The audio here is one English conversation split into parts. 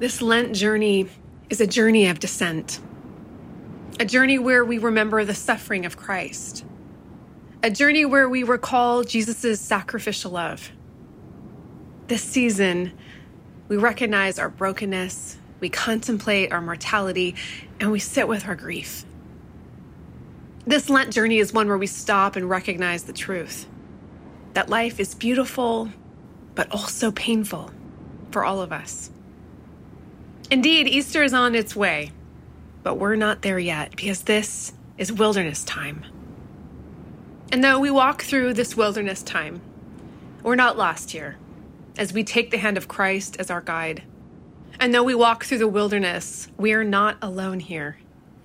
This Lent journey is a journey of descent, a journey where we remember the suffering of Christ, a journey where we recall Jesus' sacrificial love. This season, we recognize our brokenness, we contemplate our mortality, and we sit with our grief. This Lent journey is one where we stop and recognize the truth that life is beautiful, but also painful for all of us. Indeed, Easter is on its way, but we're not there yet because this is wilderness time. And though we walk through this wilderness time, we're not lost here as we take the hand of Christ as our guide. And though we walk through the wilderness, we are not alone here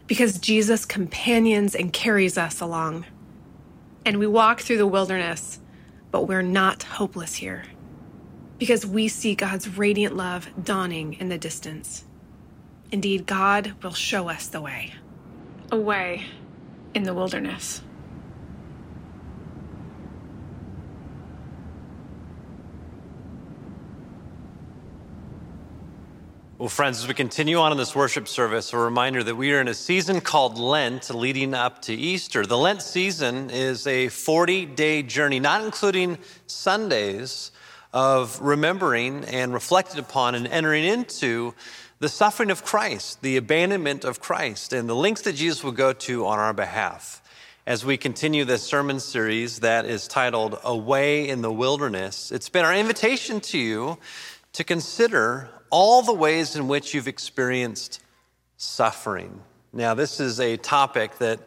because Jesus companions and carries us along. And we walk through the wilderness, but we're not hopeless here because we see God's radiant love dawning in the distance. Indeed, God will show us the way, a way in the wilderness. Well, friends, as we continue on in this worship service, a reminder that we are in a season called Lent leading up to Easter. The Lent season is a 40 day journey, not including Sundays, of remembering and reflecting upon and entering into the suffering of Christ, the abandonment of Christ, and the lengths that Jesus will go to on our behalf. As we continue this sermon series that is titled A Way in the Wilderness, it's been our invitation to you to consider all the ways in which you've experienced suffering. Now, this is a topic that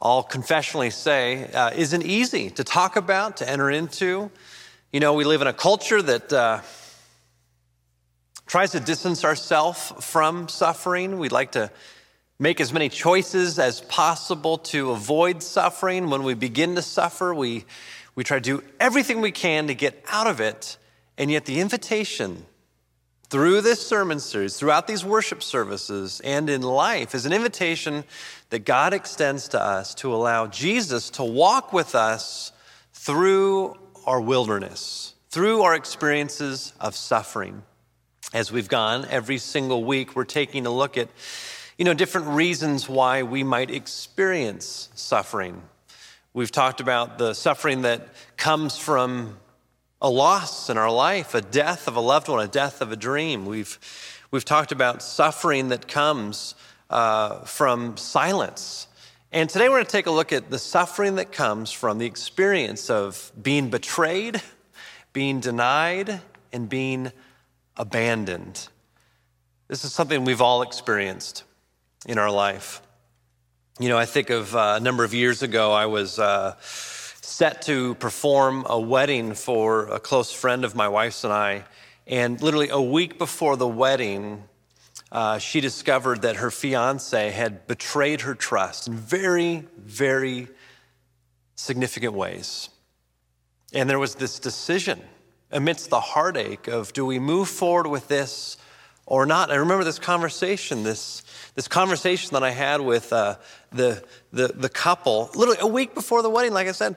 I'll confessionally say uh, isn't easy to talk about, to enter into. You know, we live in a culture that uh, tries to distance ourselves from suffering. We'd like to make as many choices as possible to avoid suffering. When we begin to suffer, we, we try to do everything we can to get out of it. And yet, the invitation through this sermon series, throughout these worship services, and in life is an invitation that God extends to us to allow Jesus to walk with us through our wilderness, through our experiences of suffering. As we've gone every single week, we're taking a look at you know, different reasons why we might experience suffering. We've talked about the suffering that comes from a loss in our life, a death of a loved one, a death of a dream. We've, we've talked about suffering that comes uh, from silence, and today we're going to take a look at the suffering that comes from the experience of being betrayed, being denied, and being abandoned. This is something we've all experienced in our life. You know, I think of uh, a number of years ago, I was uh, set to perform a wedding for a close friend of my wife's and I. And literally a week before the wedding, uh, she discovered that her fiance had betrayed her trust in very, very significant ways. And there was this decision amidst the heartache of do we move forward with this or not? I remember this conversation, this, this conversation that I had with uh, the, the, the couple, literally a week before the wedding, like I said.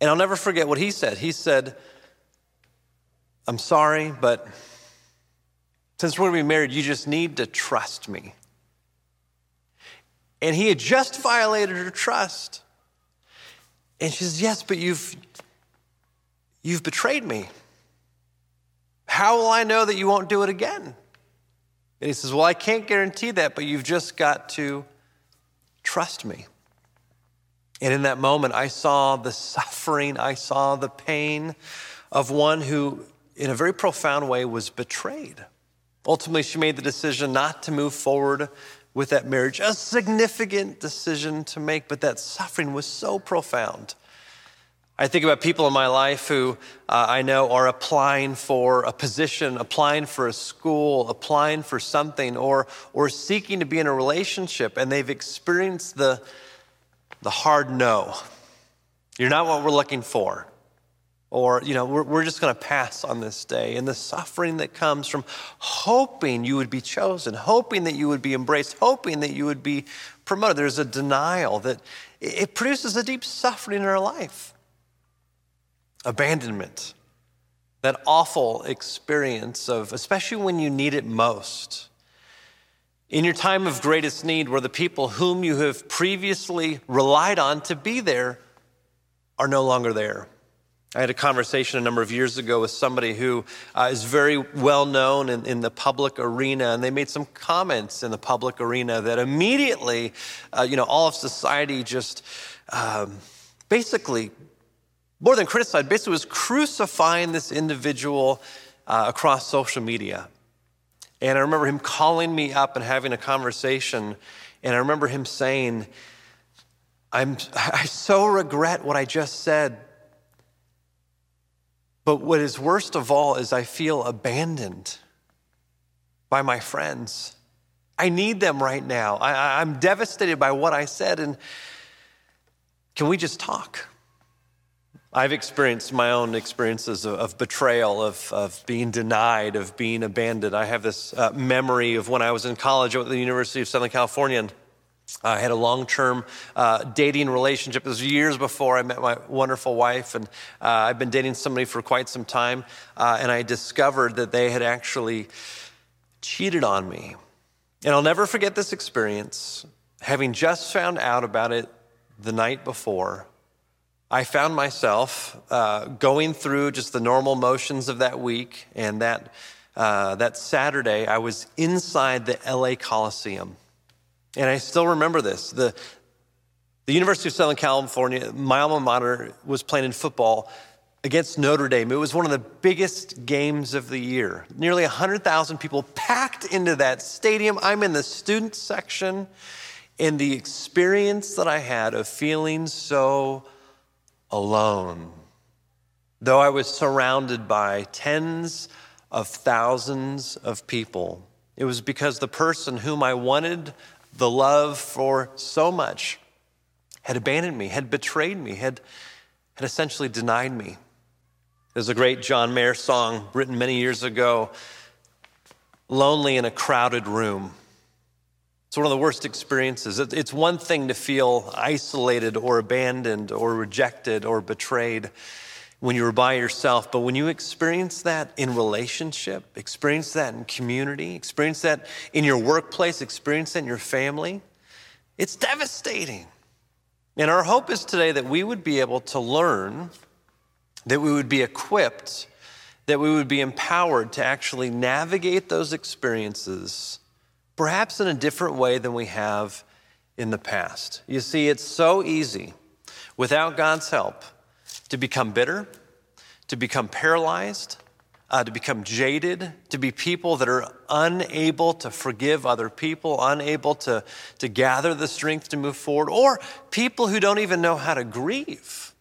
And I'll never forget what he said. He said, I'm sorry, but since we're going to be married, you just need to trust me. And he had just violated her trust. And she says, Yes, but you've, you've betrayed me. How will I know that you won't do it again? And he says, Well, I can't guarantee that, but you've just got to trust me. And in that moment, I saw the suffering, I saw the pain of one who, in a very profound way, was betrayed. Ultimately, she made the decision not to move forward with that marriage, a significant decision to make, but that suffering was so profound. I think about people in my life who uh, I know are applying for a position, applying for a school, applying for something, or, or seeking to be in a relationship, and they've experienced the, the hard no. You're not what we're looking for or you know we're, we're just going to pass on this day and the suffering that comes from hoping you would be chosen hoping that you would be embraced hoping that you would be promoted there's a denial that it produces a deep suffering in our life abandonment that awful experience of, especially when you need it most. In your time of greatest need, where the people whom you have previously relied on to be there are no longer there. I had a conversation a number of years ago with somebody who uh, is very well known in, in, the public arena, and they made some comments in the public arena that immediately, uh, you know, all of society just um, basically, more than criticized, basically was crucifying this individual uh, across social media. And I remember him calling me up and having a conversation, and I remember him saying, I'm, I so regret what I just said but what is worst of all is I feel abandoned by my friends. I need them right now. I, am devastated by what I said. And can we just talk? I've experienced my own experiences of, of betrayal, of, of, being denied, of being abandoned. I have this uh, memory of when I was in college at the University of Southern California. And I had a long term uh, dating relationship. It was years before I met my wonderful wife, and uh, I've been dating somebody for quite some time. Uh, and I discovered that they had actually cheated on me. And I'll never forget this experience. Having just found out about it the night before, I found myself uh, going through just the normal motions of that week. And that, uh, that Saturday, I was inside the LA Coliseum. And I still remember this. The, the University of Southern California, my alma mater, was playing in football against Notre Dame. It was one of the biggest games of the year. Nearly 100,000 people packed into that stadium. I'm in the student section, and the experience that I had of feeling so alone, though I was surrounded by tens of thousands of people, it was because the person whom I wanted the love for so much, had abandoned me, had betrayed me, had, had essentially denied me. There's a great John Mayer song written many years ago Lonely in a Crowded Room. It's one of the worst experiences. It's one thing to feel isolated or abandoned or rejected or betrayed when you were by yourself. But when you experience that in relationship, experience that in community, experience that in your workplace, experience that in your family, it's devastating. And our hope is today that we would be able to learn, that we would be equipped, that we would be empowered to actually navigate those experiences, perhaps in a different way than we have in the past. You see, it's so easy without God's help to become bitter, to become paralyzed, uh, to become jaded, to be people that are unable to forgive other people, unable to, to gather the strength to move forward, or people who don't even know how to grieve.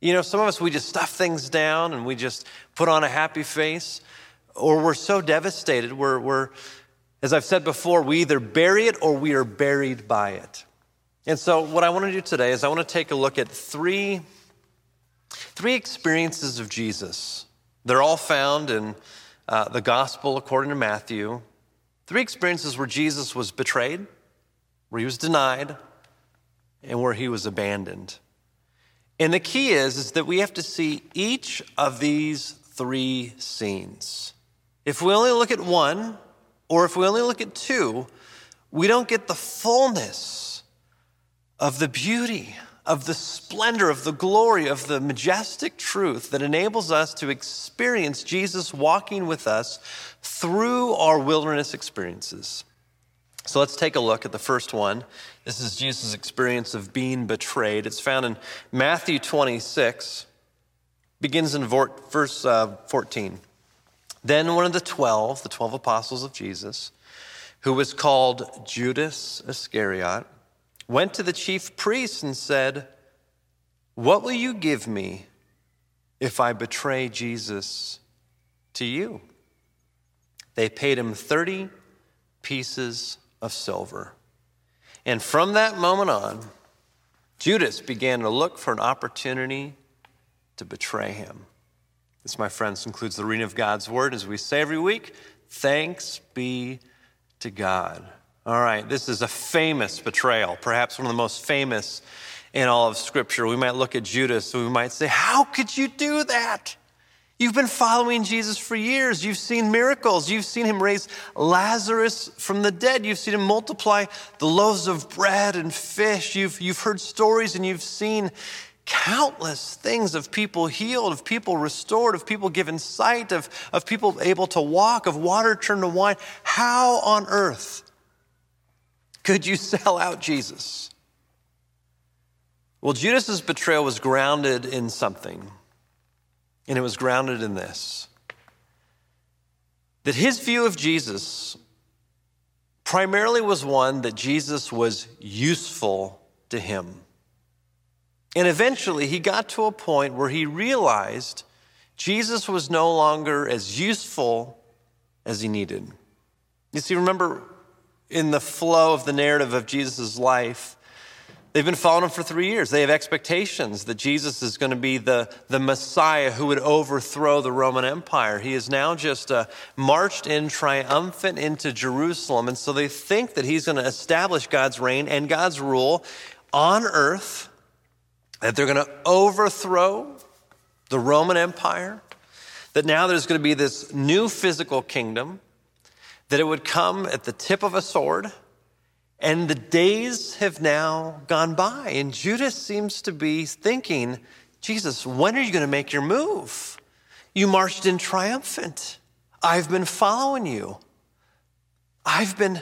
You know, some of us, we just stuff things down and we just put on a happy face, or we're so devastated, we're, we're as I've said before, we either bury it or we are buried by it. And so, what I want to do today is I want to take a look at three Three experiences of Jesus. They're all found in uh, the gospel according to Matthew. Three experiences where Jesus was betrayed, where he was denied, and where he was abandoned. And the key is, is that we have to see each of these three scenes. If we only look at one, or if we only look at two, we don't get the fullness of the beauty of the splendor, of the glory, of the majestic truth that enables us to experience Jesus walking with us through our wilderness experiences. So let's take a look at the first one. This is Jesus' experience of being betrayed. It's found in Matthew 26, begins in verse uh, 14. Then one of the twelve, the twelve apostles of Jesus, who was called Judas Iscariot, went to the chief priests and said, What will you give me if I betray Jesus to you? They paid him 30 pieces of silver. And from that moment on, Judas began to look for an opportunity to betray him. This, my friends, concludes the reading of God's word. As we say every week, thanks be to God. All right, this is a famous betrayal, perhaps one of the most famous in all of Scripture. We might look at Judas we might say, How could you do that? You've been following Jesus for years. You've seen miracles. You've seen him raise Lazarus from the dead. You've seen him multiply the loaves of bread and fish. You've, you've heard stories and you've seen countless things of people healed, of people restored, of people given sight, of, of people able to walk, of water turned to wine. How on earth could you sell out Jesus? Well, Judas's betrayal was grounded in something. And it was grounded in this that his view of Jesus primarily was one that Jesus was useful to him. And eventually he got to a point where he realized Jesus was no longer as useful as he needed. You see, remember in the flow of the narrative of Jesus' life, They've been following him for three years. They have expectations that Jesus is going to be the, the Messiah who would overthrow the Roman Empire. He is now just uh, marched in triumphant into Jerusalem. And so they think that he's going to establish God's reign and God's rule on earth, that they're going to overthrow the Roman Empire, that now there's going to be this new physical kingdom, that it would come at the tip of a sword and the days have now gone by, and Judas seems to be thinking, Jesus, when are you going to make your move? You marched in triumphant. I've been following you. I've been,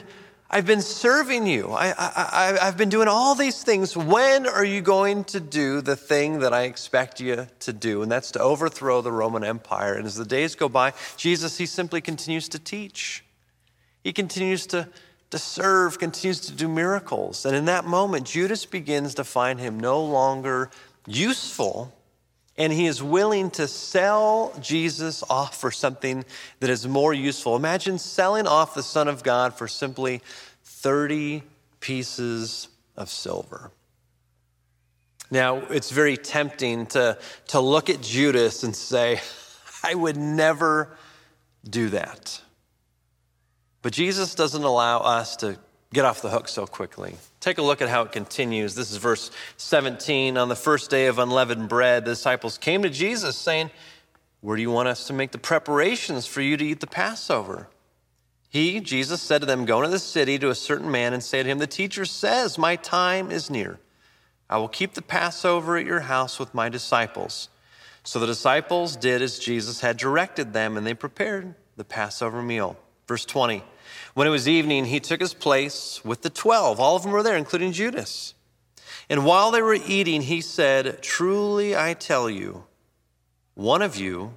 I've been serving you. I, I, I've been doing all these things. When are you going to do the thing that I expect you to do? And that's to overthrow the Roman Empire. And as the days go by, Jesus, he simply continues to teach. He continues to to serve, continues to do miracles. And in that moment, Judas begins to find him no longer useful, and he is willing to sell Jesus off for something that is more useful. Imagine selling off the Son of God for simply 30 pieces of silver. Now, it's very tempting to, to look at Judas and say, I would never do that. But Jesus doesn't allow us to get off the hook so quickly. Take a look at how it continues. This is verse 17. On the first day of unleavened bread, the disciples came to Jesus saying, Where do you want us to make the preparations for you to eat the Passover? He, Jesus, said to them, Go into the city to a certain man and say to him, The teacher says, My time is near. I will keep the Passover at your house with my disciples. So the disciples did as Jesus had directed them, and they prepared the Passover meal. Verse 20 When it was evening, he took his place with the twelve. All of them were there, including Judas. And while they were eating, he said, Truly I tell you, one of you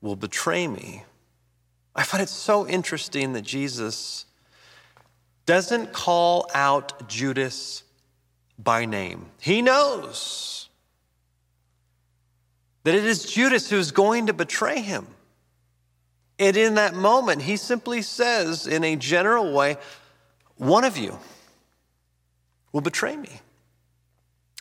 will betray me. I find it so interesting that Jesus doesn't call out Judas by name. He knows that it is Judas who's going to betray him. And in that moment, he simply says, in a general way, one of you will betray me.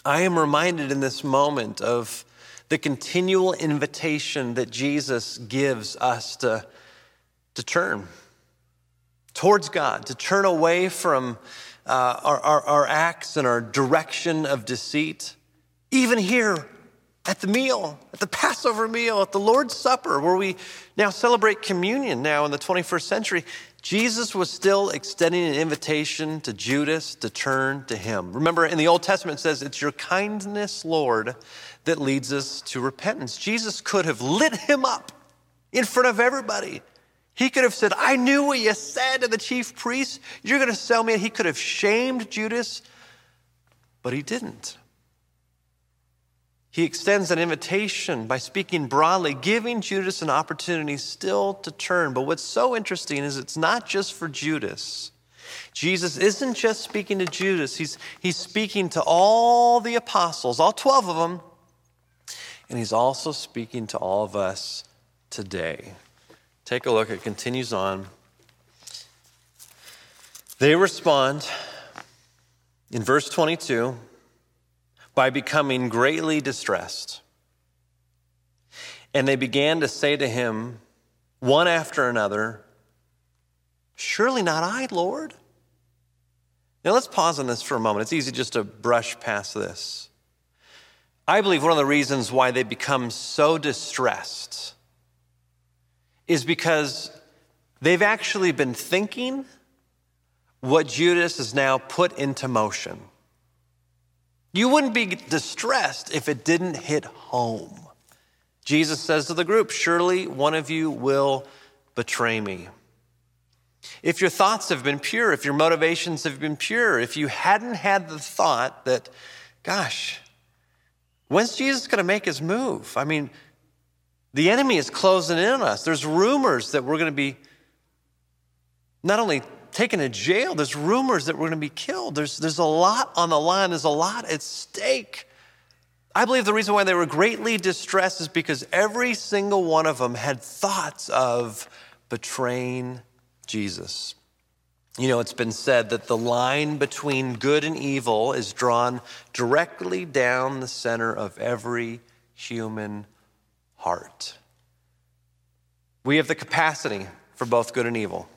I am reminded in this moment of the continual invitation that Jesus gives us to, to turn towards God, to turn away from uh, our, our, our acts and our direction of deceit. Even here, at the meal, at the Passover meal, at the Lord's Supper, where we now celebrate communion now in the 21st century, Jesus was still extending an invitation to Judas to turn to him. Remember, in the Old Testament, it says, It's your kindness, Lord, that leads us to repentance. Jesus could have lit him up in front of everybody. He could have said, I knew what you said to the chief priests. You're going to sell me. He could have shamed Judas, but he didn't. He extends an invitation by speaking broadly, giving Judas an opportunity still to turn. But what's so interesting is it's not just for Judas. Jesus isn't just speaking to Judas, he's, he's speaking to all the apostles, all 12 of them, and he's also speaking to all of us today. Take a look, it continues on. They respond in verse 22 by becoming greatly distressed. And they began to say to him, one after another, Surely not I, Lord. Now let's pause on this for a moment. It's easy just to brush past this. I believe one of the reasons why they become so distressed is because they've actually been thinking what Judas has now put into motion. You wouldn't be distressed if it didn't hit home. Jesus says to the group, Surely one of you will betray me. If your thoughts have been pure, if your motivations have been pure, if you hadn't had the thought that, gosh, when's Jesus going to make his move? I mean, the enemy is closing in on us. There's rumors that we're going to be not only taken to jail, there's rumors that we're going to be killed. There's, there's a lot on the line, there's a lot at stake. I believe the reason why they were greatly distressed is because every single one of them had thoughts of betraying Jesus. You know, it's been said that the line between good and evil is drawn directly down the center of every human heart. We have the capacity for both good and evil.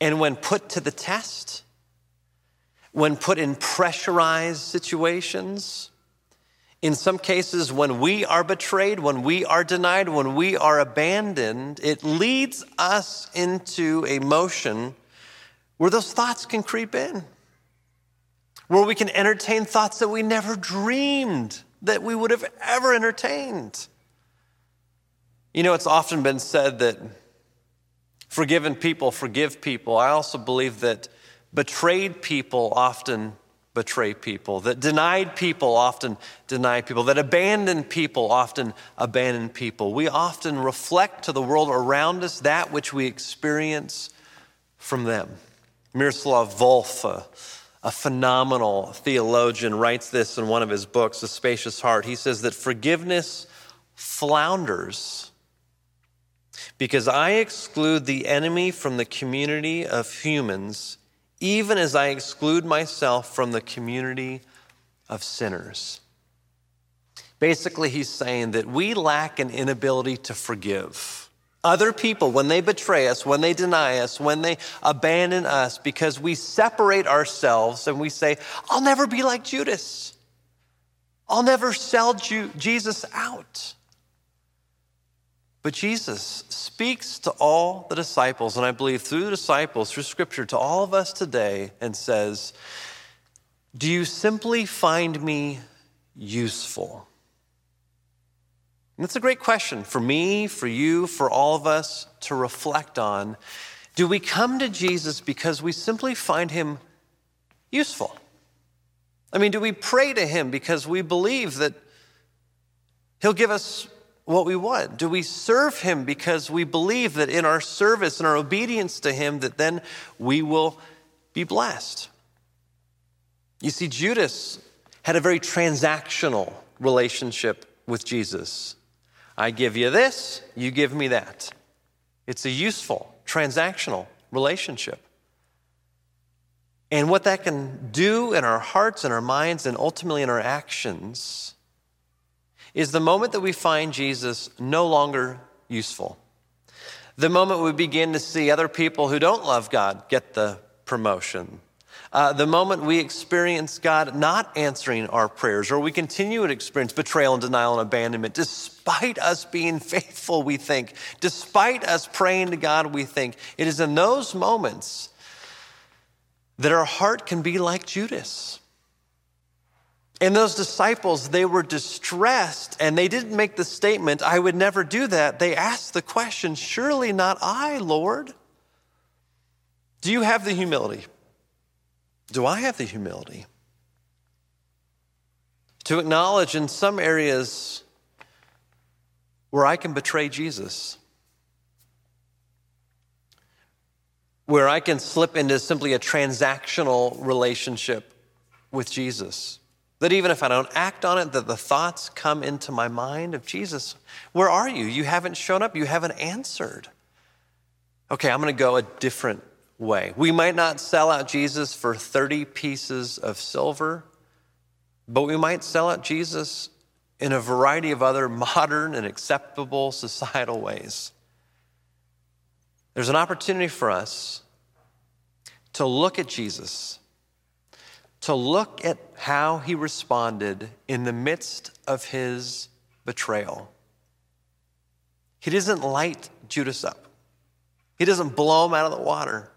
And when put to the test, when put in pressurized situations, in some cases, when we are betrayed, when we are denied, when we are abandoned, it leads us into a motion where those thoughts can creep in, where we can entertain thoughts that we never dreamed that we would have ever entertained. You know, it's often been said that forgiven people forgive people. I also believe that betrayed people often betray people, that denied people often deny people, that abandoned people often abandon people. We often reflect to the world around us that which we experience from them. Miroslav Volf, a, a phenomenal theologian, writes this in one of his books, A Spacious Heart. He says that forgiveness flounders because I exclude the enemy from the community of humans even as I exclude myself from the community of sinners. Basically, he's saying that we lack an inability to forgive other people when they betray us, when they deny us, when they abandon us, because we separate ourselves and we say, I'll never be like Judas. I'll never sell Jesus out. But Jesus speaks to all the disciples, and I believe through the disciples, through scripture, to all of us today, and says, Do you simply find me useful? And that's a great question for me, for you, for all of us to reflect on. Do we come to Jesus because we simply find him useful? I mean, do we pray to him because we believe that he'll give us what we want? Do we serve him because we believe that in our service and our obedience to him that then we will be blessed? You see Judas had a very transactional relationship with Jesus. I give you this, you give me that. It's a useful transactional relationship. And what that can do in our hearts and our minds and ultimately in our actions is the moment that we find Jesus no longer useful. The moment we begin to see other people who don't love God get the promotion. Uh, the moment we experience God not answering our prayers, or we continue to experience betrayal and denial and abandonment, despite us being faithful, we think, despite us praying to God, we think, it is in those moments that our heart can be like Judas. And those disciples, they were distressed and they didn't make the statement, I would never do that. They asked the question, Surely not I, Lord. Do you have the humility? Do I have the humility? To acknowledge in some areas where I can betray Jesus, where I can slip into simply a transactional relationship with Jesus. That even if I don't act on it, that the thoughts come into my mind of Jesus, where are you? You haven't shown up, you haven't answered. Okay, I'm gonna go a different way. We might not sell out Jesus for 30 pieces of silver, but we might sell out Jesus in a variety of other modern and acceptable societal ways. There's an opportunity for us to look at Jesus to look at how he responded in the midst of his betrayal. He doesn't light Judas up, he doesn't blow him out of the water.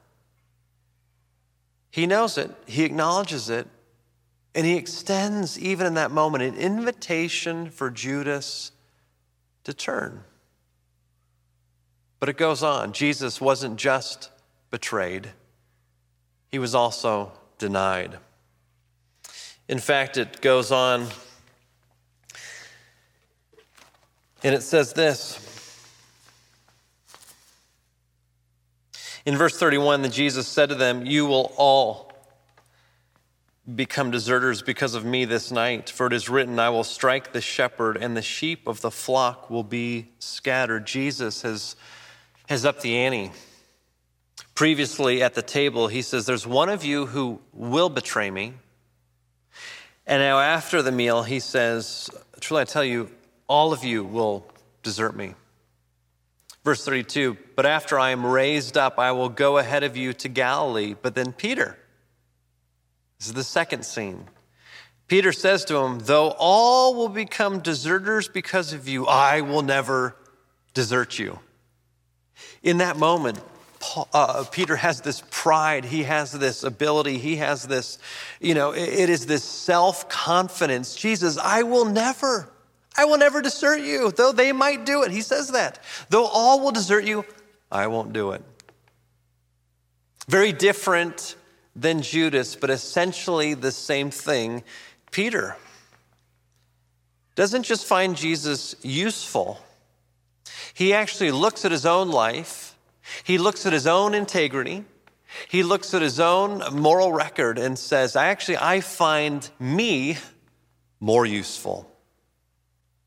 He knows it, he acknowledges it, and he extends, even in that moment, an invitation for Judas to turn. But it goes on. Jesus wasn't just betrayed, he was also denied. In fact, it goes on and it says this. In verse 31, that Jesus said to them, You will all become deserters because of me this night. For it is written, I will strike the shepherd, and the sheep of the flock will be scattered. Jesus has, has upped the ante. Previously at the table, he says, There's one of you who will betray me. And now, after the meal, he says, Truly I tell you, all of you will desert me. Verse 32 But after I am raised up, I will go ahead of you to Galilee. But then Peter, this is the second scene. Peter says to him, Though all will become deserters because of you, I will never desert you. In that moment, Paul, uh, Peter has this pride, he has this ability, he has this, you know, it, it is this self confidence. Jesus, I will never, I will never desert you, though they might do it. He says that. Though all will desert you, I won't do it. Very different than Judas, but essentially the same thing. Peter doesn't just find Jesus useful, he actually looks at his own life, he looks at his own integrity. He looks at his own moral record and says, Actually, I find me more useful.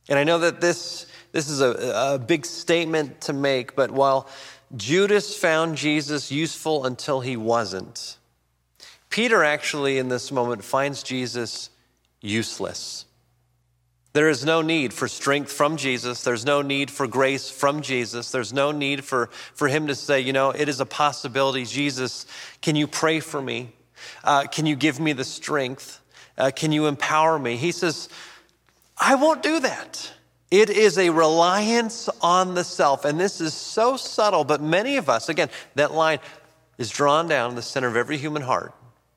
And I know that this, this is a, a big statement to make, but while Judas found Jesus useful until he wasn't, Peter actually, in this moment, finds Jesus useless. There is no need for strength from Jesus. There's no need for grace from Jesus. There's no need for, for him to say, you know, it is a possibility. Jesus, can you pray for me? Uh, can you give me the strength? Uh, can you empower me? He says, I won't do that. It is a reliance on the self. And this is so subtle, but many of us, again, that line is drawn down in the center of every human heart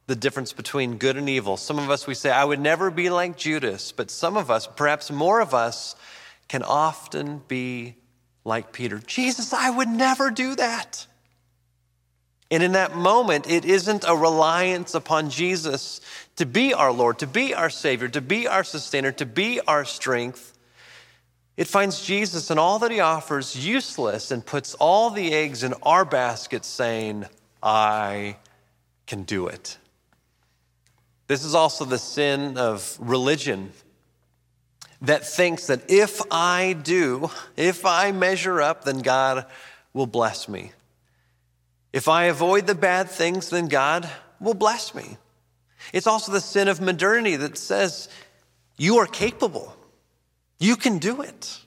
the difference between good and evil. Some of us, we say, I would never be like Judas, but some of us, perhaps more of us, can often be like Peter. Jesus, I would never do that. And in that moment, it isn't a reliance upon Jesus to be our Lord, to be our Savior, to be our sustainer, to be our strength. It finds Jesus and all that he offers useless and puts all the eggs in our basket, saying, I can do it. This is also the sin of religion that thinks that if I do, if I measure up, then God will bless me. If I avoid the bad things, then God will bless me. It's also the sin of modernity that says you are capable, you can do it.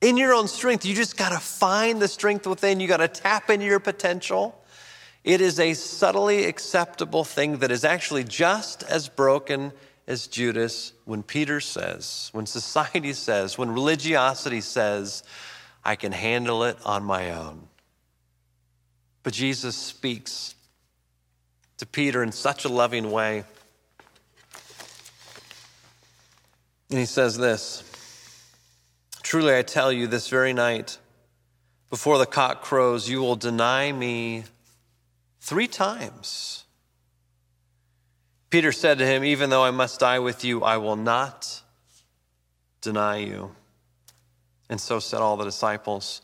In your own strength, you just got to find the strength within, you got to tap into your potential. It is a subtly acceptable thing that is actually just as broken as Judas when Peter says, when society says, when religiosity says, I can handle it on my own. But Jesus speaks to Peter in such a loving way. And he says this Truly I tell you, this very night, before the cock crows, you will deny me three times. Peter said to him, Even though I must die with you, I will not deny you. And so said all the disciples.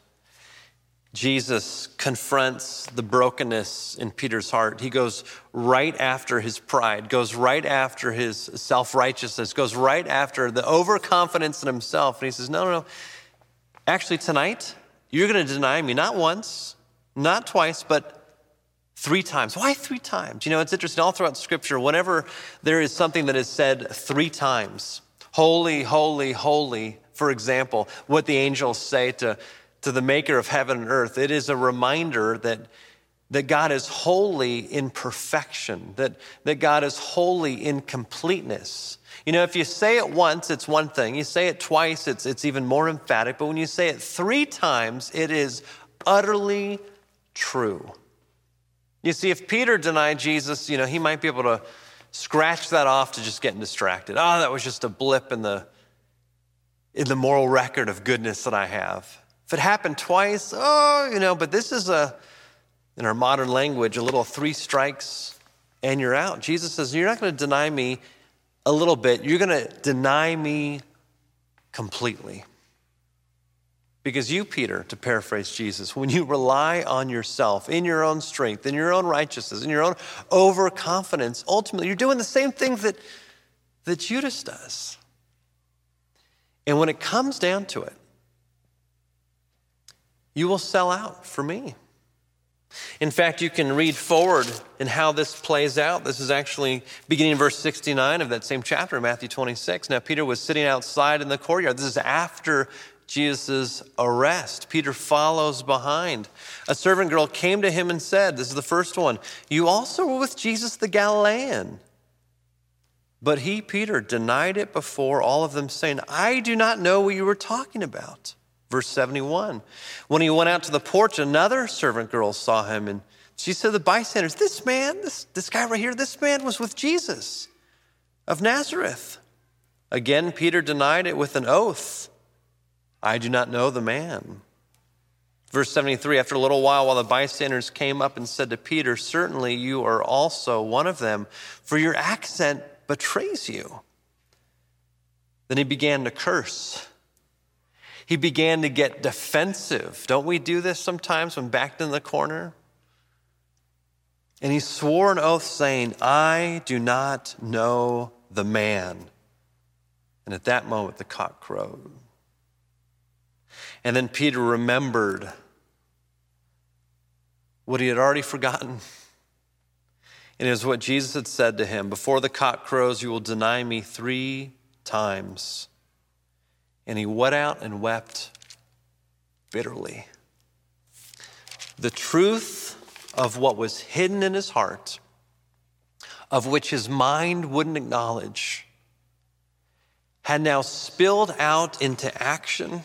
Jesus confronts the brokenness in Peter's heart. He goes right after his pride, goes right after his self righteousness, goes right after the overconfidence in himself. And he says, No, no, no. Actually, tonight, you're going to deny me not once, not twice, but Three times. Why three times? You know, it's interesting. All throughout Scripture, whenever there is something that is said three times, holy, holy, holy, for example, what the angels say to, to the maker of heaven and earth, it is a reminder that that God is holy in perfection, that, that God is holy in completeness. You know, if you say it once, it's one thing. You say it twice, it's, it's even more emphatic. But when you say it three times, it is utterly true. You see, if Peter denied Jesus, you know, he might be able to scratch that off to just getting distracted. Oh, that was just a blip in the, in the moral record of goodness that I have. If it happened twice, oh, you know, but this is a, in our modern language, a little three strikes and you're out. Jesus says, You're not going to deny me a little bit, you're going to deny me completely. Because you, Peter, to paraphrase Jesus, when you rely on yourself, in your own strength, in your own righteousness, in your own overconfidence, ultimately you're doing the same thing that, that Judas does. And when it comes down to it, you will sell out for me. In fact, you can read forward in how this plays out. This is actually beginning in verse 69 of that same chapter, Matthew 26. Now, Peter was sitting outside in the courtyard. This is after Jesus' arrest. Peter follows behind. A servant girl came to him and said, This is the first one, You also were with Jesus the Galilean. But he, Peter, denied it before all of them, saying, I do not know what you were talking about. Verse 71. When he went out to the porch, another servant girl saw him, and she said to the bystanders, This man, this, this guy right here, this man was with Jesus of Nazareth. Again, Peter denied it with an oath I do not know the man. Verse 73 After a little while, while the bystanders came up and said to Peter, Certainly you are also one of them, for your accent betrays you. Then he began to curse he began to get defensive. Don't we do this sometimes when backed in the corner? And he swore an oath, saying, I do not know the man. And at that moment, the cock crowed. And then Peter remembered what he had already forgotten. And it was what Jesus had said to him Before the cock crows, you will deny me three times. And he went out and wept bitterly. The truth of what was hidden in his heart, of which his mind wouldn't acknowledge, had now spilled out into action.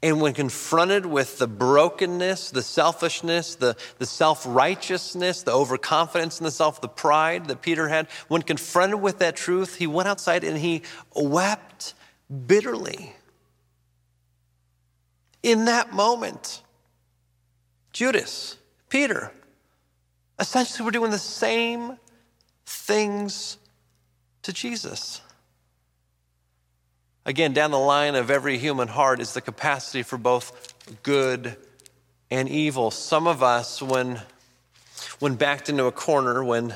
And when confronted with the brokenness, the selfishness, the, the self righteousness, the overconfidence and the self, the pride that Peter had, when confronted with that truth, he went outside and he wept bitterly. In that moment, Judas, Peter, essentially were doing the same things to Jesus. Again, down the line of every human heart is the capacity for both good and evil. Some of us, when, when backed into a corner, when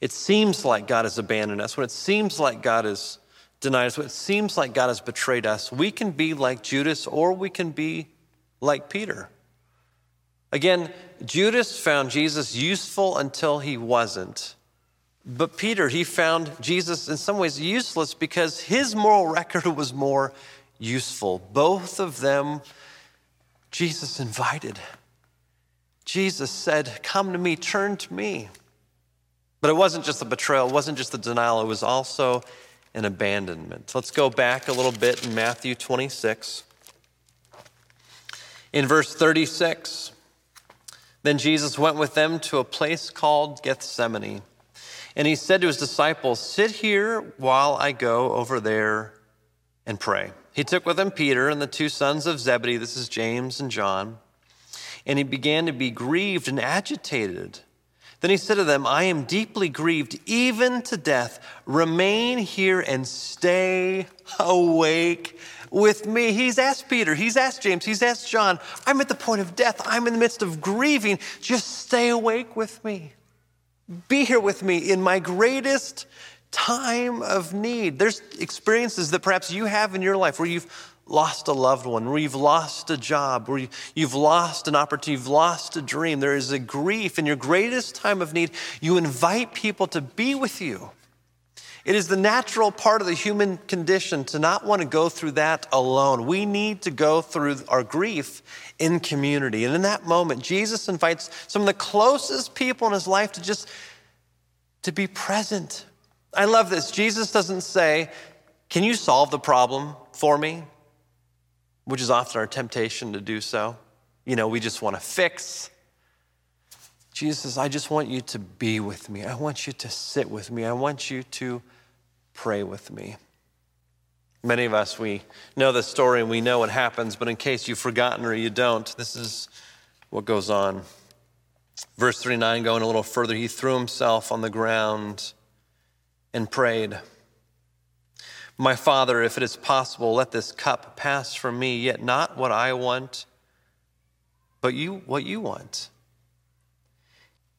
it seems like God has abandoned us, when it seems like God has denied us, when it seems like God has betrayed us, we can be like Judas or we can be like Peter. Again, Judas found Jesus useful until he wasn't. But Peter, he found Jesus in some ways useless because his moral record was more useful. Both of them, Jesus invited. Jesus said, Come to me, turn to me. But it wasn't just the betrayal, it wasn't just the denial, it was also an abandonment. Let's go back a little bit in Matthew 26. In verse 36, then Jesus went with them to a place called Gethsemane. And he said to his disciples, Sit here while I go over there and pray. He took with him Peter and the two sons of Zebedee, this is James and John, and he began to be grieved and agitated. Then he said to them, I am deeply grieved, even to death. Remain here and stay awake with me. He's asked Peter, he's asked James, he's asked John, I'm at the point of death. I'm in the midst of grieving. Just stay awake with me. Be here with me in my greatest time of need. There's experiences that perhaps you have in your life where you've lost a loved one, where you've lost a job, where you've lost an opportunity, you've lost a dream. There is a grief in your greatest time of need. You invite people to be with you. It is the natural part of the human condition to not want to go through that alone. We need to go through our grief in community. And in that moment, Jesus invites some of the closest people in his life to just to be present. I love this. Jesus doesn't say, "Can you solve the problem for me?" which is often our temptation to do so. You know, we just want to fix. Jesus I just want you to be with me. I want you to sit with me. I want you to pray with me. Many of us, we know the story and we know what happens, but in case you've forgotten or you don't, this is what goes on. Verse 39, going a little further, he threw himself on the ground and prayed. My Father, if it is possible, let this cup pass from me, yet not what I want, but you, what you want.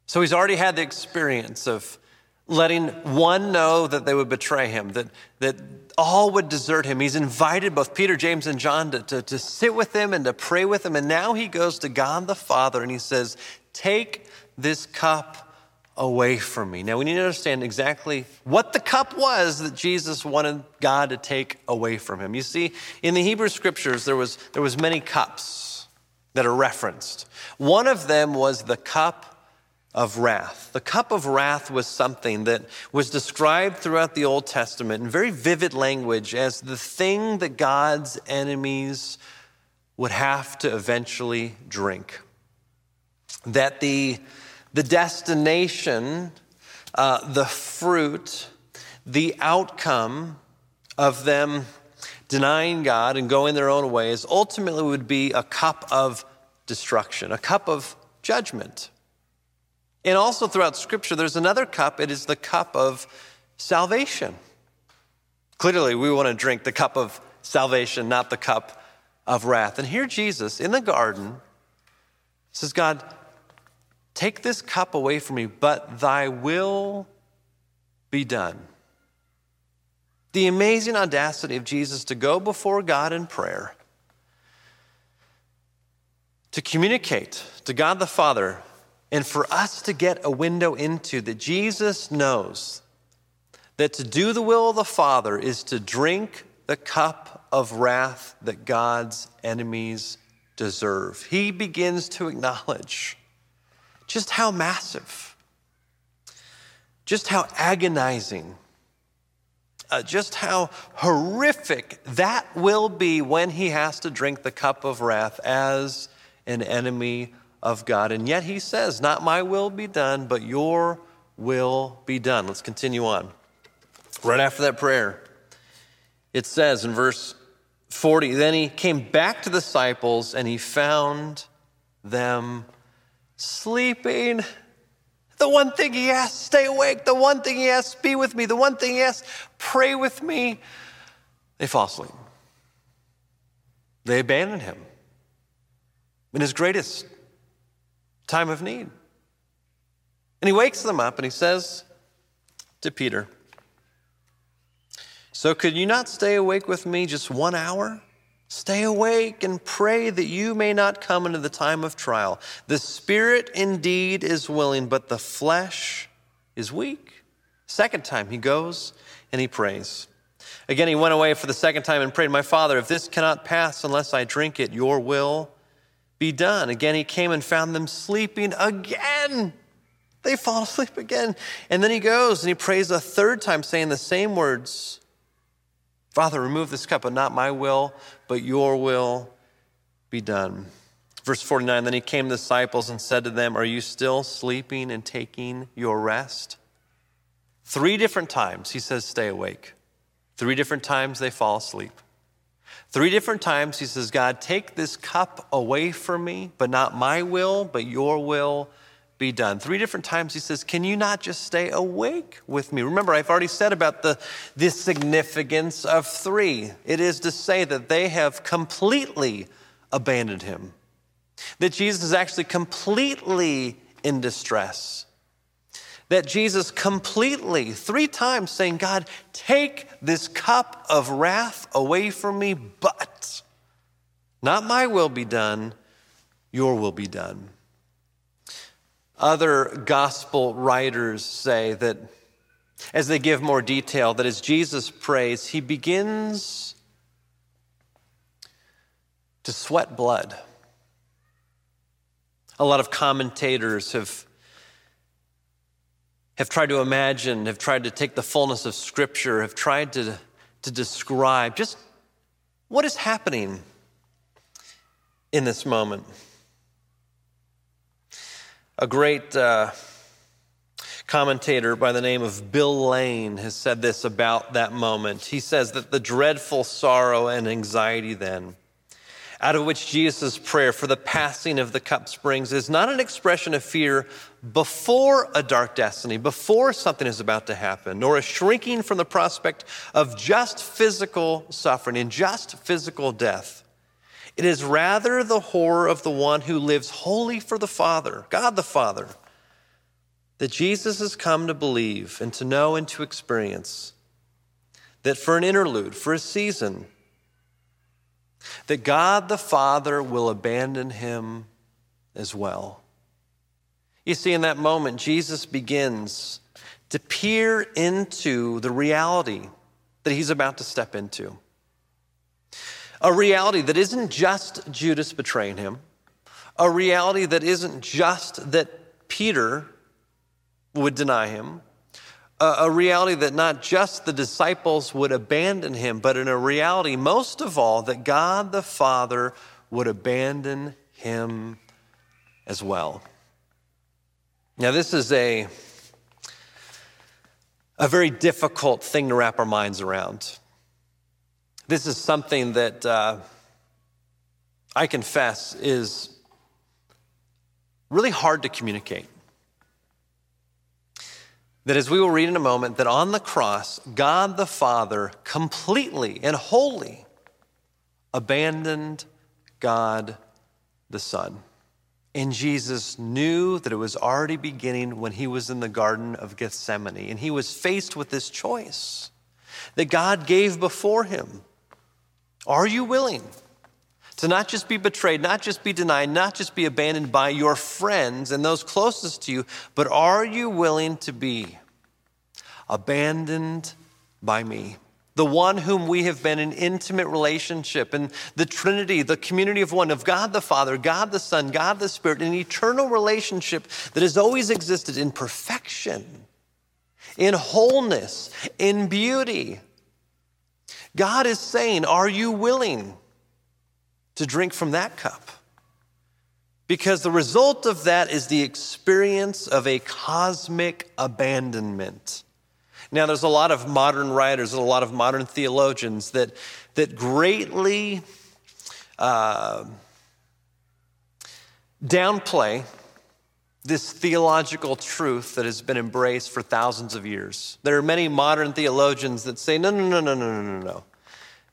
So he's already had the experience of letting one know that they would betray him, that, that all would desert him. He's invited both Peter, James, and John to, to, to sit with him and to pray with him. And now he goes to God the Father and he says, Take this cup away from me. Now we need to understand exactly what the cup was that Jesus wanted God to take away from him. You see, in the Hebrew scriptures, there was, there was many cups that are referenced. One of them was the cup of wrath. The cup of wrath was something that was described throughout the Old Testament in very vivid language as the thing that God's enemies would have to eventually drink. That the, the destination, uh, the fruit, the outcome of them denying God and going their own ways ultimately would be a cup of destruction, a cup of judgment. And also throughout Scripture, there's another cup. It is the cup of salvation. Clearly, we want to drink the cup of salvation, not the cup of wrath. And here, Jesus in the garden says, God, take this cup away from me, but thy will be done. The amazing audacity of Jesus to go before God in prayer, to communicate to God the Father and for us to get a window into that Jesus knows that to do the will of the Father is to drink the cup of wrath that God's enemies deserve. He begins to acknowledge just how massive, just how agonizing, uh, just how horrific that will be when he has to drink the cup of wrath as an enemy of God. And yet he says, Not my will be done, but your will be done. Let's continue on. Right after that prayer, it says in verse 40 Then he came back to the disciples and he found them sleeping. The one thing he asked, stay awake. The one thing he asked, be with me. The one thing he asked, pray with me. They fall asleep. They abandon him in his greatest time of need. And he wakes them up and he says to Peter, So could you not stay awake with me just one hour? Stay awake and pray that you may not come into the time of trial. The spirit indeed is willing, but the flesh is weak. Second time he goes and he prays. Again, he went away for the second time and prayed, My Father, if this cannot pass unless I drink it, your will be done. Again, he came and found them sleeping again. They fall asleep again. And then he goes and he prays a third time, saying the same words Father, remove this cup, but not my will, but your will be done. Verse 49 Then he came to the disciples and said to them, Are you still sleeping and taking your rest? Three different times he says, Stay awake. Three different times they fall asleep. Three different times he says, God, take this cup away from me, but not my will, but your will be done. Three different times he says, Can you not just stay awake with me? Remember, I've already said about the, the significance of three. It is to say that they have completely abandoned him, that Jesus is actually completely in distress that Jesus completely, three times, saying, God, take this cup of wrath away from me, but not my will be done, your will be done. Other gospel writers say that as they give more detail that as Jesus prays, he begins to sweat blood. A lot of commentators have, have tried to imagine, have tried to take the fullness of Scripture, have tried to, to describe just what is happening in this moment. A great uh, commentator by the name of Bill Lane has said this about that moment. He says that the dreadful sorrow and anxiety then out of which Jesus' prayer for the passing of the cup springs is not an expression of fear before a dark destiny, before something is about to happen, nor a shrinking from the prospect of just physical suffering and just physical death. It is rather the horror of the one who lives wholly for the Father, God the Father, that Jesus has come to believe and to know and to experience. That for an interlude, for a season, that God the Father will abandon him as well. You see, in that moment, Jesus begins to peer into the reality that he's about to step into. A reality that isn't just Judas betraying him, a reality that isn't just that Peter would deny him, a, reality that not just the disciples would abandon him, but in a reality, most of all, that God the Father would abandon him as well. Now, this is a, a very difficult thing to wrap our minds around. This is something that uh, I confess is really hard to communicate that as we will read in a moment, that on the cross, God the Father completely and wholly abandoned God the Son. And Jesus knew that it was already beginning when he was in the Garden of Gethsemane. And he was faced with this choice that God gave before him. Are you willing to not just be betrayed, not just be denied, not just be abandoned by your friends and those closest to you, but are you willing to be abandoned by me? The one whom we have been in intimate relationship, and the Trinity, the community of one, of God the Father, God the Son, God the Spirit, an eternal relationship that has always existed in perfection, in wholeness, in beauty. God is saying, Are you willing? To drink from that cup. Because the result of that is the experience of a cosmic abandonment. Now, there's a lot of modern writers, and a lot of modern theologians that, that greatly uh, downplay this theological truth that has been embraced for thousands of years. There are many modern theologians that say, no, no, no, no, no, no, no, no.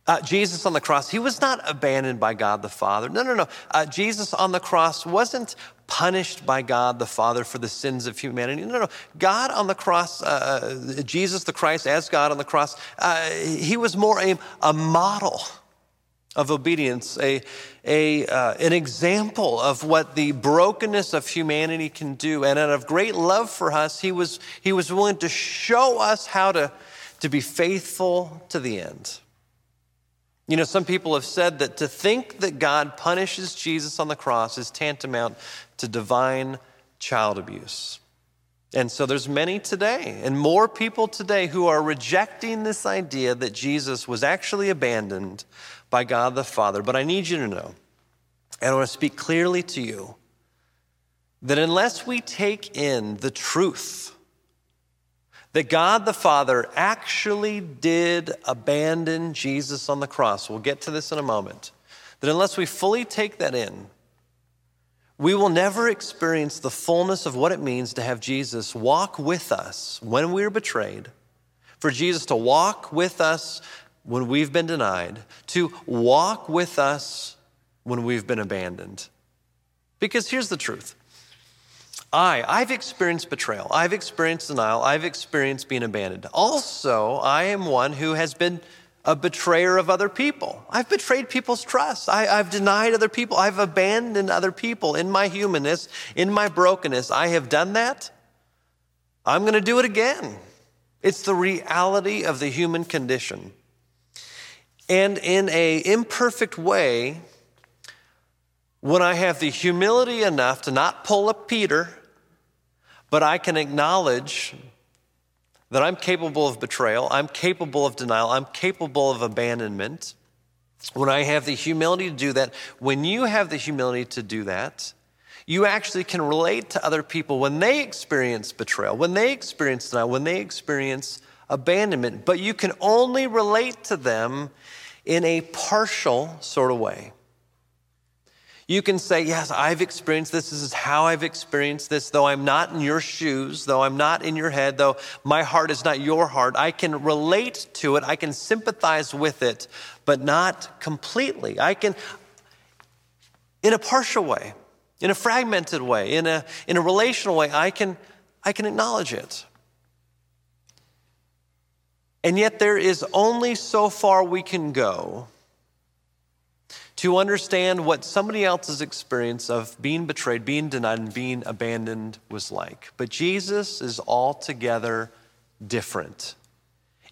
Uh, Jesus on the cross, he was not abandoned by God the Father. No, no, no. Uh, Jesus on the cross wasn't punished by God the Father for the sins of humanity. No, no. God on the cross, uh, uh Jesus the Christ as God on the cross, uh, he was more a, a model of obedience, a, a, uh, an example of what the brokenness of humanity can do. And out of great love for us, he was, he was willing to show us how to, to be faithful to the end. You know, some people have said that to think that God punishes Jesus on the cross is tantamount to divine child abuse. And so there's many today and more people today who are rejecting this idea that Jesus was actually abandoned by God the Father. But I need you to know, and I want to speak clearly to you, that unless we take in the truth that God the Father actually did abandon Jesus on the cross. We'll get to this in a moment. That unless we fully take that in, we will never experience the fullness of what it means to have Jesus walk with us when we are betrayed, for Jesus to walk with us when we've been denied, to walk with us when we've been abandoned. Because here's the truth I, I've experienced betrayal. I've experienced denial. I've experienced being abandoned. Also, I am one who has been a betrayer of other people. I've betrayed people's trust. I, have denied other people. I've abandoned other people in my humanness, in my brokenness. I have done that. I'm going to do it again. It's the reality of the human condition. And in a imperfect way, when I have the humility enough to not pull a Peter, but I can acknowledge that I'm capable of betrayal, I'm capable of denial, I'm capable of abandonment. When I have the humility to do that, when you have the humility to do that, you actually can relate to other people when they experience betrayal, when they experience denial, when they experience abandonment, but you can only relate to them in a partial sort of way. You can say, Yes, I've experienced this. This is how I've experienced this. Though I'm not in your shoes, though I'm not in your head, though my heart is not your heart, I can relate to it. I can sympathize with it, but not completely. I can, in a partial way, in a fragmented way, in a, in a relational way, I can, I can acknowledge it. And yet, there is only so far we can go to understand what somebody else's experience of being betrayed, being denied, and being abandoned was like. But Jesus is altogether different.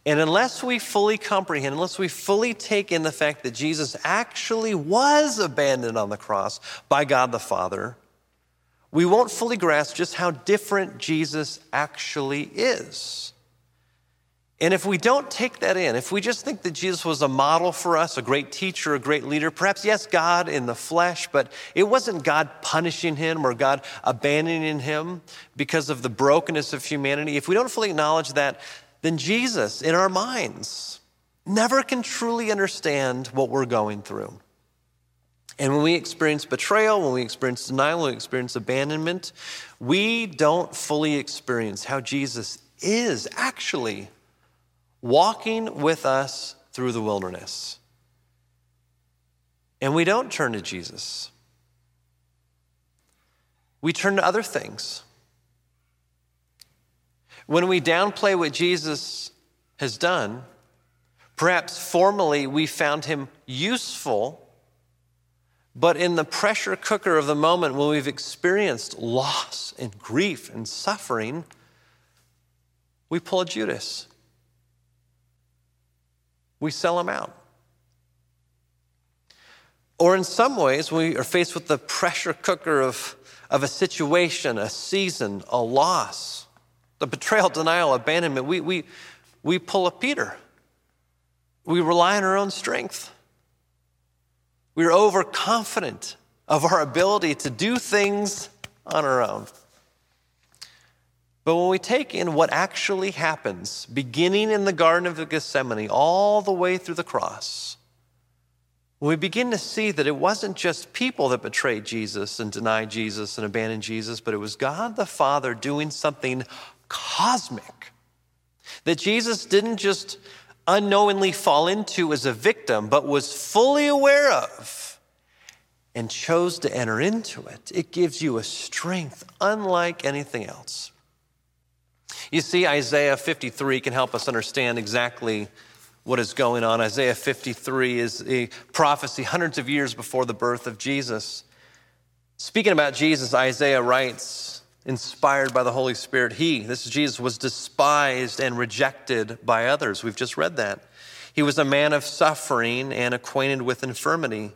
And unless we fully comprehend, unless we fully take in the fact that Jesus actually was abandoned on the cross by God the Father, we won't fully grasp just how different Jesus actually is. And if we don't take that in, if we just think that Jesus was a model for us, a great teacher, a great leader, perhaps, yes, God in the flesh, but it wasn't God punishing him or God abandoning him because of the brokenness of humanity. If we don't fully acknowledge that, then Jesus, in our minds, never can truly understand what we're going through. And when we experience betrayal, when we experience denial, when we experience abandonment, we don't fully experience how Jesus is actually walking with us through the wilderness. And we don't turn to Jesus. We turn to other things. When we downplay what Jesus has done, perhaps formally we found him useful, but in the pressure cooker of the moment when we've experienced loss and grief and suffering, we pull a Judas we sell them out. Or in some ways, we are faced with the pressure cooker of, of a situation, a season, a loss, the betrayal, denial, abandonment. We, we, we pull a Peter. We rely on our own strength. We're overconfident of our ability to do things on our own. But when we take in what actually happens, beginning in the Garden of Gethsemane, all the way through the cross, we begin to see that it wasn't just people that betrayed Jesus and denied Jesus and abandoned Jesus, but it was God the Father doing something cosmic that Jesus didn't just unknowingly fall into as a victim, but was fully aware of and chose to enter into it. It gives you a strength unlike anything else. You see, Isaiah 53 can help us understand exactly what is going on. Isaiah 53 is a prophecy hundreds of years before the birth of Jesus. Speaking about Jesus, Isaiah writes, inspired by the Holy Spirit, He, this is Jesus, was despised and rejected by others. We've just read that. He was a man of suffering and acquainted with infirmity.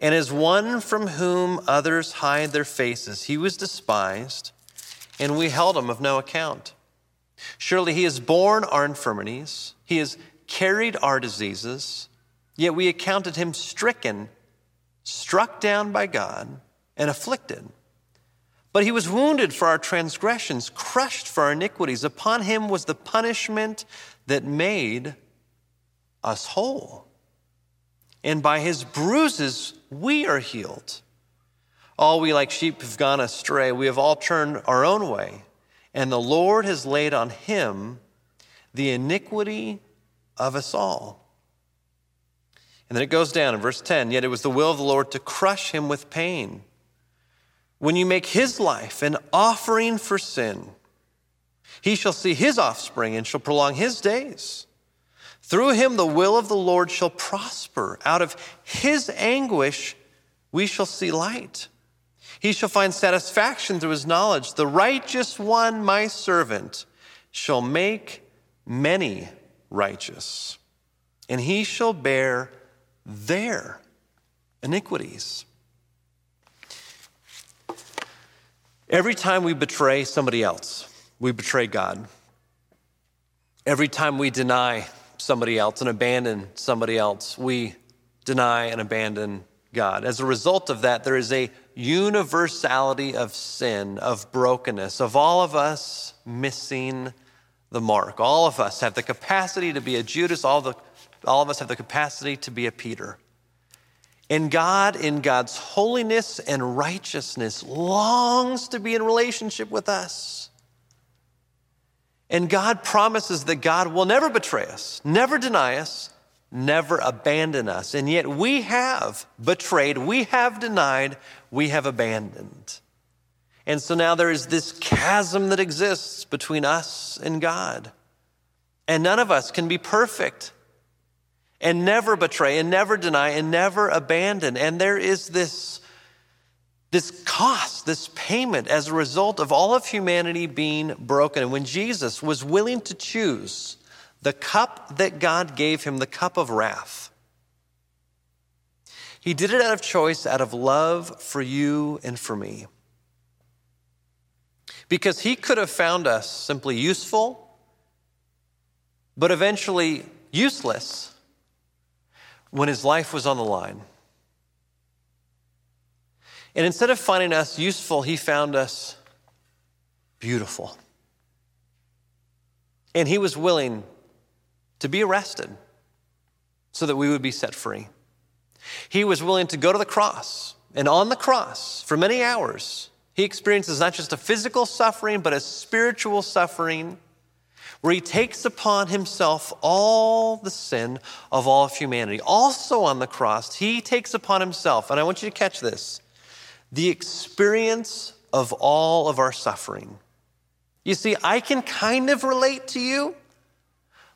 And as one from whom others hide their faces, he was despised, and we held him of no account. Surely he has borne our infirmities, he has carried our diseases, yet we accounted him stricken, struck down by God, and afflicted. But he was wounded for our transgressions, crushed for our iniquities. Upon him was the punishment that made us whole. And by his bruises we are healed. All we like sheep have gone astray. We have all turned our own way and the Lord has laid on him the iniquity of us all. And then it goes down in verse 10 Yet it was the will of the Lord to crush him with pain. When you make his life an offering for sin, he shall see his offspring and shall prolong his days. Through him the will of the Lord shall prosper. Out of his anguish we shall see light. He shall find satisfaction through his knowledge. The righteous one, my servant, shall make many righteous, and he shall bear their iniquities. Every time we betray somebody else, we betray God. Every time we deny somebody else and abandon somebody else, we deny and abandon God. As a result of that, there is a universality of sin, of brokenness, of all of us missing the mark. All of us have the capacity to be a Judas, all, the, all of us have the capacity to be a Peter. And God, in God's holiness and righteousness, longs to be in relationship with us. And God promises that God will never betray us, never deny us, never abandon us. And yet we have betrayed, we have denied, we have abandoned. And so now there is this chasm that exists between us and God. And none of us can be perfect and never betray and never deny and never abandon. And there is this, this cost, this payment as a result of all of humanity being broken. And when Jesus was willing to choose the cup that God gave him, the cup of wrath, he did it out of choice, out of love for you and for me. Because he could have found us simply useful, but eventually useless when his life was on the line. And instead of finding us useful, he found us beautiful. And he was willing to be arrested so that we would be set free. He was willing to go to the cross, and on the cross, for many hours, he experiences not just a physical suffering, but a spiritual suffering where he takes upon himself all the sin of all of humanity. Also on the cross, he takes upon himself, and I want you to catch this, the experience of all of our suffering. You see, I can kind of relate to you,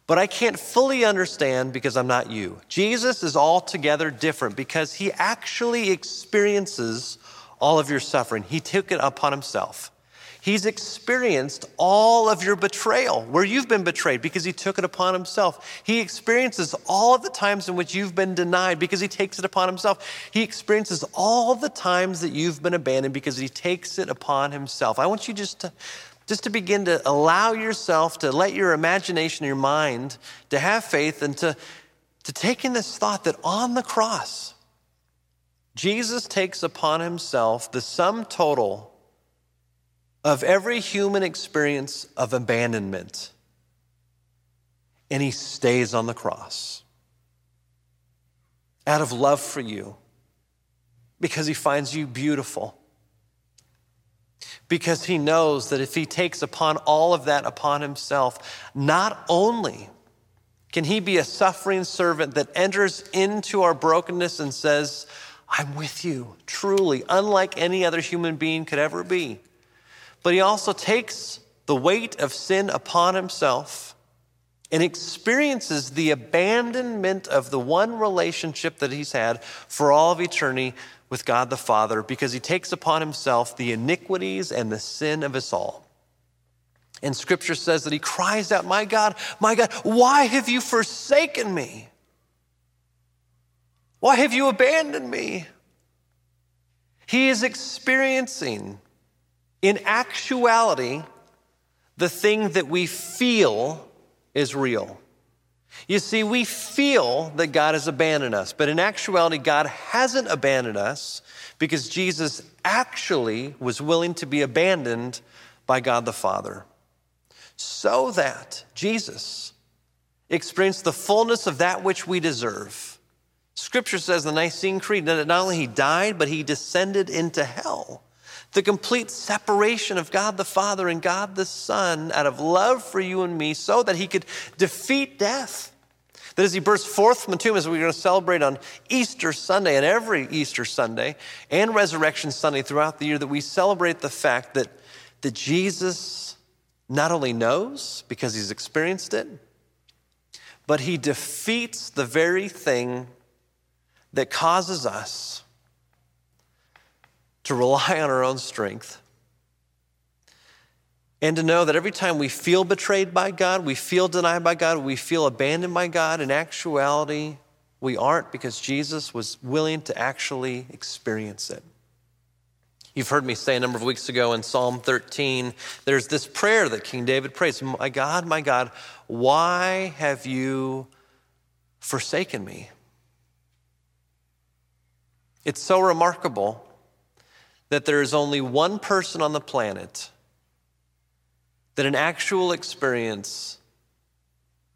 but I can't fully understand because I'm not you. Jesus is altogether different because he actually experiences all of your suffering. He took it upon himself. He's experienced all of your betrayal, where you've been betrayed because he took it upon himself. He experiences all of the times in which you've been denied because he takes it upon himself. He experiences all the times that you've been abandoned because he takes it upon himself. I want you just to just to begin to allow yourself to let your imagination, your mind, to have faith and to, to take in this thought that on the cross, Jesus takes upon himself the sum total of every human experience of abandonment. And he stays on the cross out of love for you because he finds you beautiful. Because he knows that if he takes upon all of that upon himself, not only can he be a suffering servant that enters into our brokenness and says, I'm with you, truly, unlike any other human being could ever be but he also takes the weight of sin upon himself and experiences the abandonment of the one relationship that he's had for all of eternity with God the Father because he takes upon himself the iniquities and the sin of us all. And scripture says that he cries out, My God, my God, why have you forsaken me? Why have you abandoned me? He is experiencing in actuality, the thing that we feel is real. You see, we feel that God has abandoned us, but in actuality, God hasn't abandoned us because Jesus actually was willing to be abandoned by God the Father. So that Jesus experienced the fullness of that which we deserve. Scripture says in the Nicene Creed that not only he died, but he descended into hell the complete separation of God the Father and God the Son out of love for you and me so that he could defeat death. That as he burst forth from the tomb, as we're going to celebrate on Easter Sunday and every Easter Sunday and Resurrection Sunday throughout the year, that we celebrate the fact that, that Jesus not only knows because he's experienced it, but he defeats the very thing that causes us to rely on our own strength, And to know that every time we feel betrayed by God, we feel denied by God, we feel abandoned by God, in actuality, we aren't because Jesus was willing to actually experience it. You've heard me say a number of weeks ago in Psalm 13, there's this prayer that King David prays My God, my God, why have you forsaken me? It's so remarkable that there is only one person on the planet that an actual experience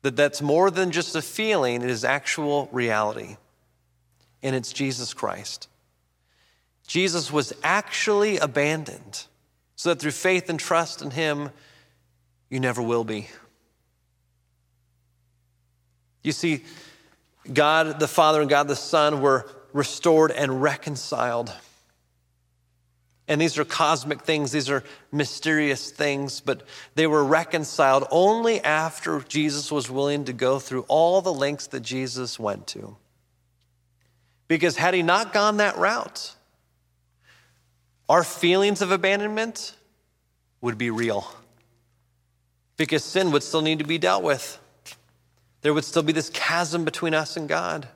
that that's more than just a feeling it is actual reality and it's jesus christ. Jesus was actually abandoned so that through faith and trust in him you never will be. You see god the father and god the son were restored and reconciled and these are cosmic things, these are mysterious things, but they were reconciled only after Jesus was willing to go through all the lengths that Jesus went to. Because had he not gone that route, our feelings of abandonment would be real. Because sin would still need to be dealt with. There would still be this chasm between us and God.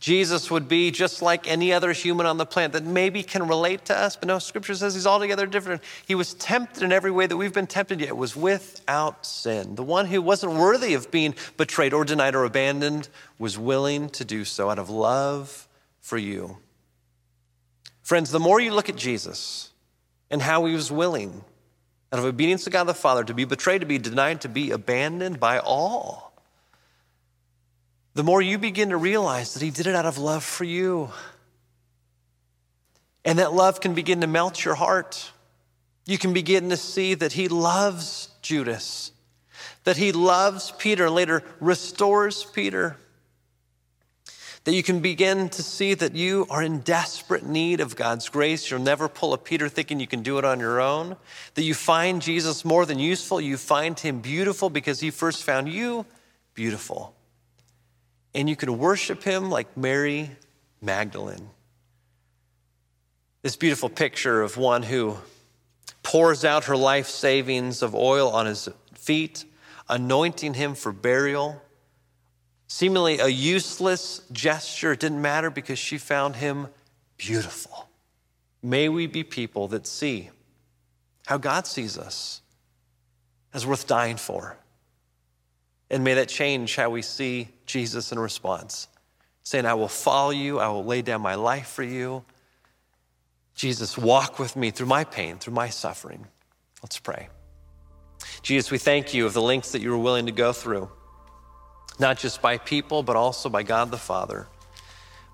Jesus would be just like any other human on the planet that maybe can relate to us, but no, scripture says he's altogether different. He was tempted in every way that we've been tempted, yet was without sin. The one who wasn't worthy of being betrayed or denied or abandoned was willing to do so out of love for you. Friends, the more you look at Jesus and how he was willing, out of obedience to God the Father, to be betrayed, to be denied, to be abandoned by all the more you begin to realize that He did it out of love for you. And that love can begin to melt your heart. You can begin to see that He loves Judas, that He loves Peter, later restores Peter. That you can begin to see that you are in desperate need of God's grace. You'll never pull a Peter thinking you can do it on your own. That you find Jesus more than useful. You find him beautiful because he first found you beautiful and you can worship him like Mary Magdalene. This beautiful picture of one who pours out her life savings of oil on his feet, anointing him for burial. Seemingly a useless gesture. It didn't matter because she found him beautiful. May we be people that see how God sees us as worth dying for. And may that change how we see Jesus in response, saying, I will follow you, I will lay down my life for you. Jesus, walk with me through my pain, through my suffering. Let's pray. Jesus, we thank you of the lengths that you were willing to go through, not just by people, but also by God the Father.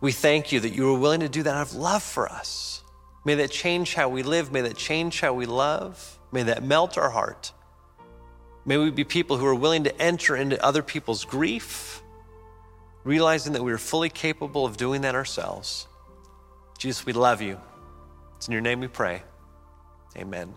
We thank you that you were willing to do that out of love for us. May that change how we live. May that change how we love. May that melt our heart. May we be people who are willing to enter into other people's grief, realizing that we are fully capable of doing that ourselves. Jesus, we love you. It's in your name we pray. Amen.